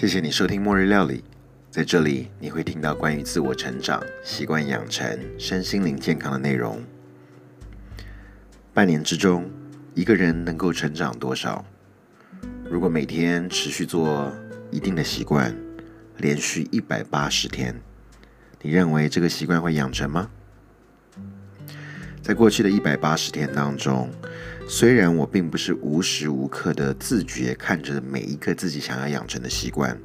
谢谢你收听《末日料理》，在这里你会听到关于自我成长、习惯养成、身心灵健康的内容。半年之中，一个人能够成长多少？如果每天持续做一定的习惯，连续一百八十天，你认为这个习惯会养成吗？在过去的一百八十天当中，虽然我并不是无时无刻的自觉看着每一个自己想要养成的习惯，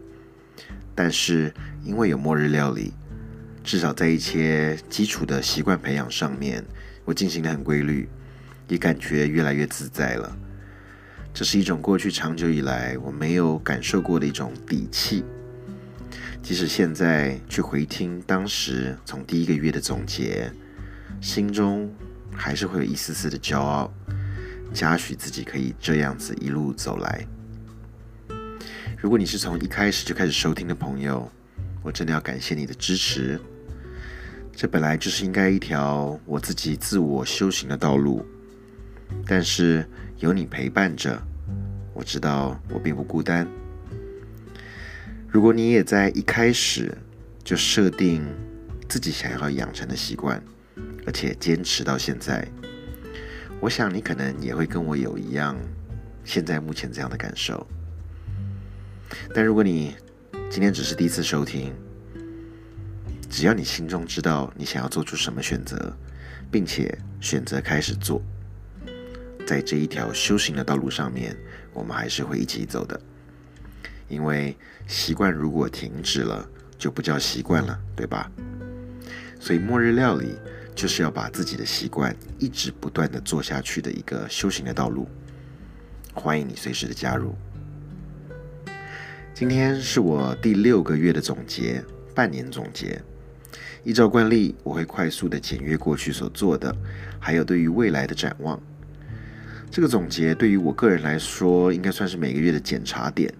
但是因为有末日料理，至少在一些基础的习惯培养上面，我进行的很规律，也感觉越来越自在了。这是一种过去长久以来我没有感受过的一种底气。即使现在去回听当时从第一个月的总结，心中。还是会有一丝丝的骄傲，嘉许自己可以这样子一路走来。如果你是从一开始就开始收听的朋友，我真的要感谢你的支持。这本来就是应该一条我自己自我修行的道路，但是有你陪伴着，我知道我并不孤单。如果你也在一开始就设定自己想要养成的习惯，而且坚持到现在，我想你可能也会跟我有一样，现在目前这样的感受。但如果你今天只是第一次收听，只要你心中知道你想要做出什么选择，并且选择开始做，在这一条修行的道路上面，我们还是会一起走的。因为习惯如果停止了，就不叫习惯了，对吧？所以末日料理。就是要把自己的习惯一直不断的做下去的一个修行的道路。欢迎你随时的加入。今天是我第六个月的总结，半年总结。依照惯例，我会快速的检阅过去所做的，还有对于未来的展望。这个总结对于我个人来说，应该算是每个月的检查点。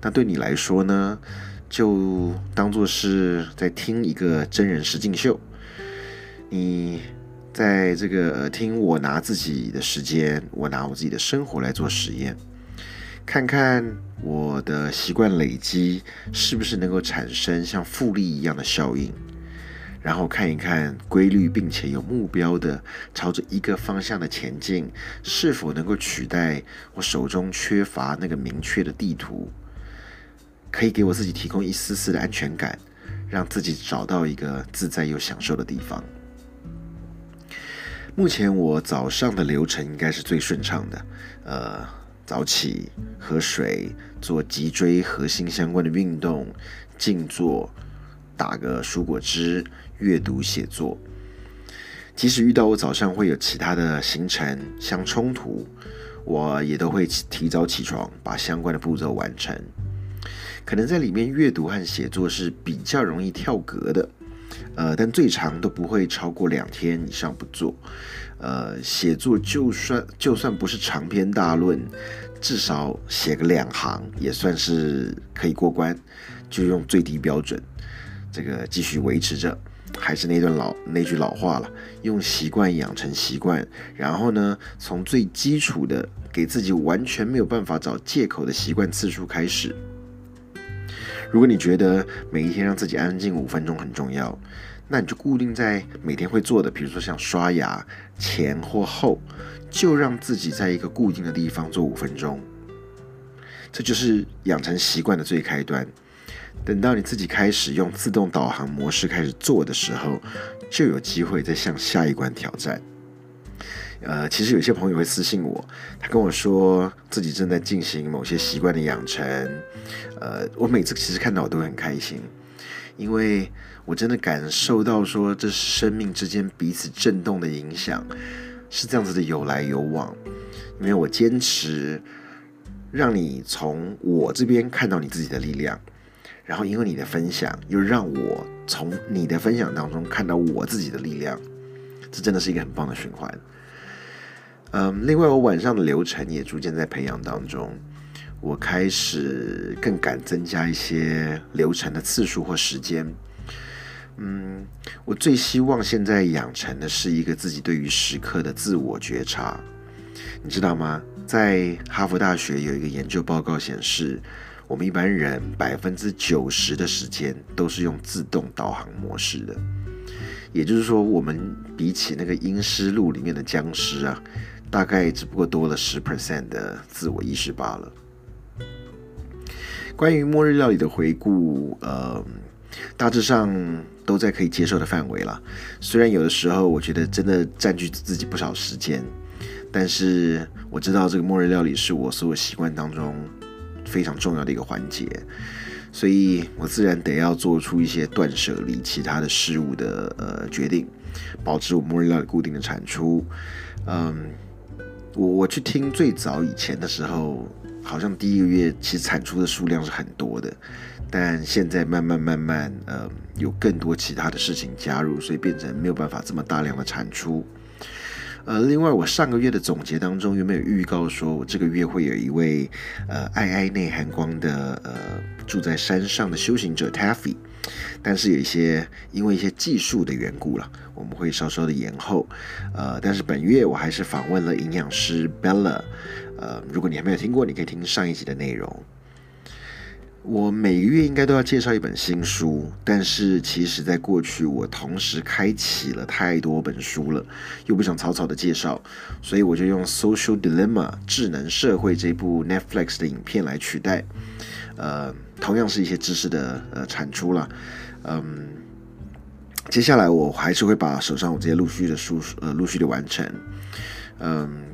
那对你来说呢，就当做是在听一个真人实境秀。你在这个听我拿自己的时间，我拿我自己的生活来做实验，看看我的习惯累积是不是能够产生像复利一样的效应，然后看一看规律并且有目标的朝着一个方向的前进，是否能够取代我手中缺乏那个明确的地图，可以给我自己提供一丝丝的安全感，让自己找到一个自在又享受的地方。目前我早上的流程应该是最顺畅的，呃，早起喝水，做脊椎核心相关的运动，静坐，打个蔬果汁，阅读写作。即使遇到我早上会有其他的行程相冲突，我也都会提早起床，把相关的步骤完成。可能在里面阅读和写作是比较容易跳格的。呃，但最长都不会超过两天以上不做。呃，写作就算就算不是长篇大论，至少写个两行也算是可以过关。就用最低标准，这个继续维持着。还是那段老那句老话了，用习惯养成习惯。然后呢，从最基础的给自己完全没有办法找借口的习惯次数开始。如果你觉得每一天让自己安静五分钟很重要，那你就固定在每天会做的，比如说像刷牙前或后，就让自己在一个固定的地方做五分钟。这就是养成习惯的最开端。等到你自己开始用自动导航模式开始做的时候，就有机会再向下一关挑战。呃，其实有些朋友会私信我，他跟我说自己正在进行某些习惯的养成。呃，我每次其实看到我都会很开心，因为我真的感受到说这生命之间彼此震动的影响，是这样子的有来有往。因为我坚持让你从我这边看到你自己的力量，然后因为你的分享又让我从你的分享当中看到我自己的力量，这真的是一个很棒的循环。嗯，另外我晚上的流程也逐渐在培养当中，我开始更敢增加一些流程的次数或时间。嗯，我最希望现在养成的是一个自己对于时刻的自我觉察。你知道吗？在哈佛大学有一个研究报告显示，我们一般人百分之九十的时间都是用自动导航模式的。也就是说，我们比起那个《阴尸路》里面的僵尸啊，大概只不过多了十 percent 的自我意识罢了。关于末日料理的回顾，呃，大致上都在可以接受的范围了。虽然有的时候我觉得真的占据自己不少时间，但是我知道这个末日料理是我所有习惯当中非常重要的一个环节。所以我自然得要做出一些断舍离其他的事物的呃决定，保持我末日料理固定的产出。嗯，我我去听最早以前的时候，好像第一个月其实产出的数量是很多的，但现在慢慢慢慢，呃，有更多其他的事情加入，所以变成没有办法这么大量的产出。呃，另外，我上个月的总结当中有没有预告说，我这个月会有一位呃爱爱内涵光的呃住在山上的修行者 Taffy，但是有一些因为一些技术的缘故了，我们会稍稍的延后。呃，但是本月我还是访问了营养师 Bella，呃，如果你还没有听过，你可以听上一集的内容。我每个月应该都要介绍一本新书，但是其实，在过去我同时开启了太多本书了，又不想草草的介绍，所以我就用《Social Dilemma》智能社会这部 Netflix 的影片来取代。呃，同样是一些知识的呃产出了。嗯，接下来我还是会把手上我这些陆续的书呃陆续的完成。嗯。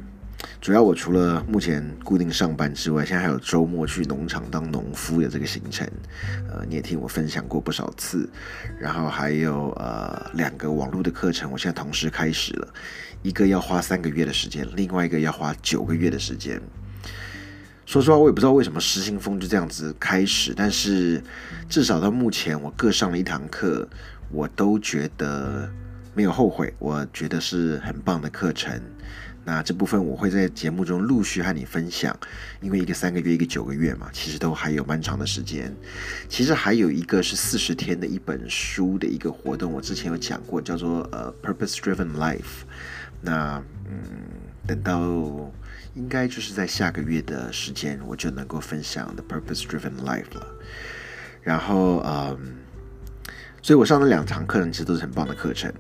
主要我除了目前固定上班之外，现在还有周末去农场当农夫的这个行程，呃，你也听我分享过不少次。然后还有呃两个网络的课程，我现在同时开始了，一个要花三个月的时间，另外一个要花九个月的时间。说实话，我也不知道为什么失心疯就这样子开始，但是至少到目前，我各上了一堂课，我都觉得没有后悔，我觉得是很棒的课程。那这部分我会在节目中陆续和你分享，因为一个三个月，一个九个月嘛，其实都还有蛮长的时间。其实还有一个是四十天的一本书的一个活动，我之前有讲过，叫做呃 Purpose Driven Life。那嗯，等到应该就是在下个月的时间，我就能够分享 The Purpose Driven Life 了。然后嗯，所以我上的两堂课程其实都是很棒的课程。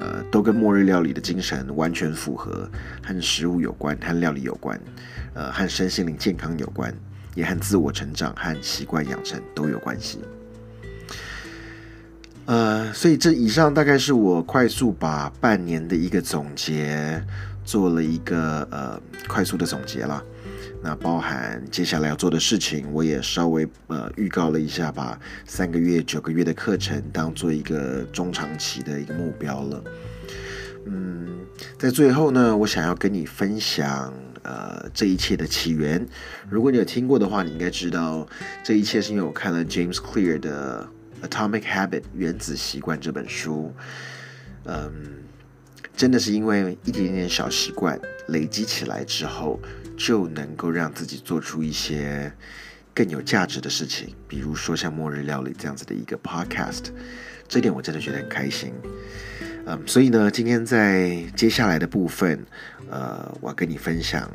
呃，都跟末日料理的精神完全符合，和食物有关，和料理有关，呃，和身心灵健康有关，也和自我成长和习惯养成都有关系。呃，所以这以上大概是我快速把半年的一个总结做了一个呃快速的总结了。那包含接下来要做的事情，我也稍微呃预告了一下，把三个月、九个月的课程当做一个中长期的一个目标了。嗯，在最后呢，我想要跟你分享呃这一切的起源。如果你有听过的话，你应该知道这一切是因为我看了 James Clear 的《Atomic Habit》原子习惯这本书。嗯，真的是因为一点点小习惯累积起来之后。就能够让自己做出一些更有价值的事情，比如说像末日料理这样子的一个 podcast，这点我真的觉得很开心。嗯，所以呢，今天在接下来的部分，呃，我要跟你分享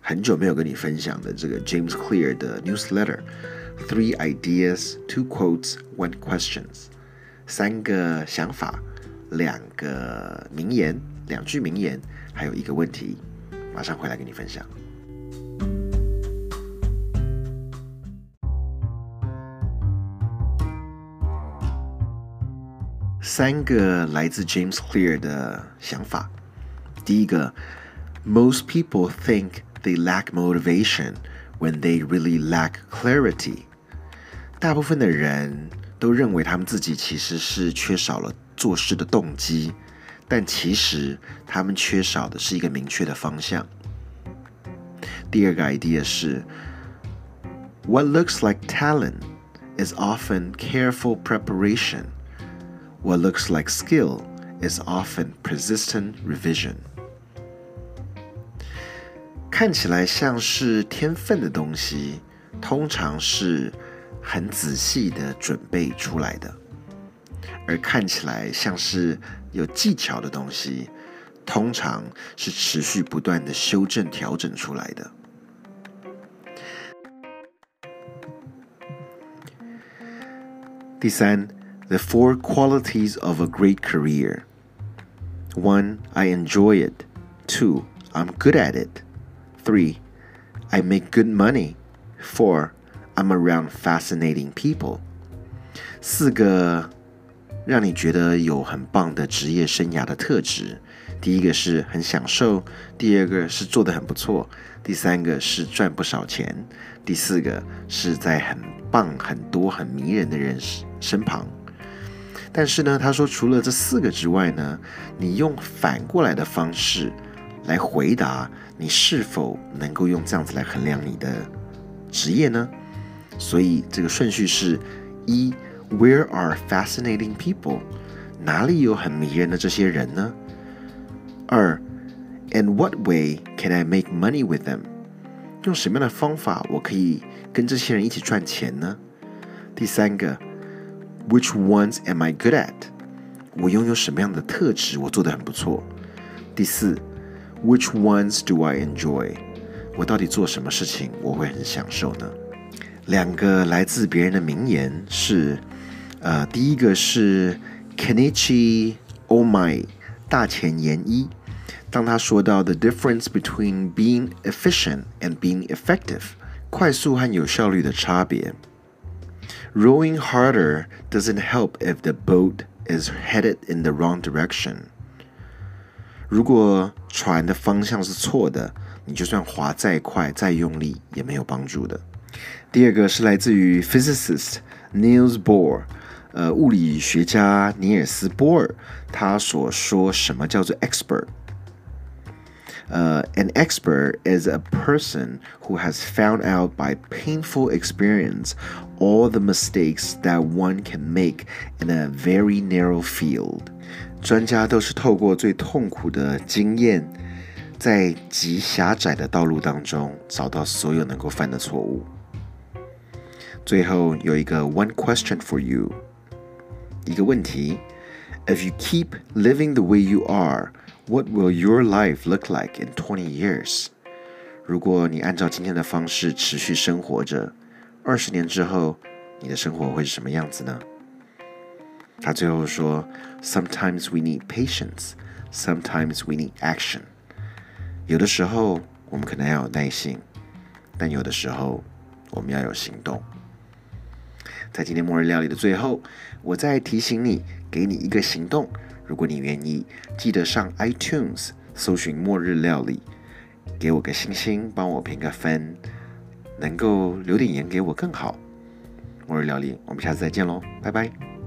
很久没有跟你分享的这个 James Clear 的 newsletter，Three Ideas, Two Quotes, One Questions，三个想法，两个名言，两句名言，还有一个问题，马上回来跟你分享。三个来自 James Clear 的想法。第一个，Most people think they lack motivation when they really lack clarity。大部分的人都认为他们自己其实是缺少了做事的动机，但其实他们缺少的是一个明确的方向。第二个 idea 是，What looks like talent is often careful preparation。 What looks like skill is often persistent revision. 看起来像是天分的东西，通常是很仔细的准备出来的；而看起来像是有技巧的东西，通常是持续不断的修正调整出来的。第三 ，the four qualities of a great career. One, I enjoy it. Two, I'm good at it. Three, I make good money. Four, I'm around fascinating people. 四个让你觉得有很棒的职业生涯的特质。第一个是很享受，第二个是做的很不错，第三个是赚不少钱，第四个是在很棒、很多、很迷人的人身旁。 但是呢，他说除了这四个之外呢，你用反过来的方式来回答，你是否能够用这样子来衡量你的职业呢？所以这个顺序是：一，Where are fascinating people？哪里有很迷人的这些人呢？二，In what way can I make money with them？用什么样的方法我可以跟这些人一起赚钱呢？第三个 ，Which ones am I good at？我拥有什么样的特质？我做的很不错。第四，Which ones do I enjoy？我到底做什么事情我会很享受呢？两个来自别人的名言是，呃，第一个是 Kenichi Omai 大前研一。当他说到 the difference between being efficient and being effective，快速和有效率的差别。 Rowing harder doesn't help if the boat is headed in the wrong direction。如果船的方向是错的，你就算划再快、再用力也没有帮助的。第二个是来自于 physicist Niels Bohr，呃，物理学家尼尔斯·波尔，他所说什么叫做 expert？uh, an expert is a person who has found out by painful experience all the mistakes that one can make in a very narrow field. 专家都是透过最痛苦的经验，在极狭窄的道路当中找到所有能够犯的错误。最后有一个 one question for you，一个问题：If you keep living the way you are。 What will your life look like in twenty years？如果你按照今天的方式持续生活着，二十年之后，你的生活会是什么样子呢？他最后说：“Sometimes we need patience, sometimes we need action。”有的时候我们可能要有耐心，但有的时候我们要有行动。在今天末日料理的最后，我再提醒你，给你一个行动。如果你愿意，记得上 iTunes 搜寻“末日料理”，给我个星星，帮我评个分，能够留点言给我更好。末日料理，我们下次再见喽，拜拜。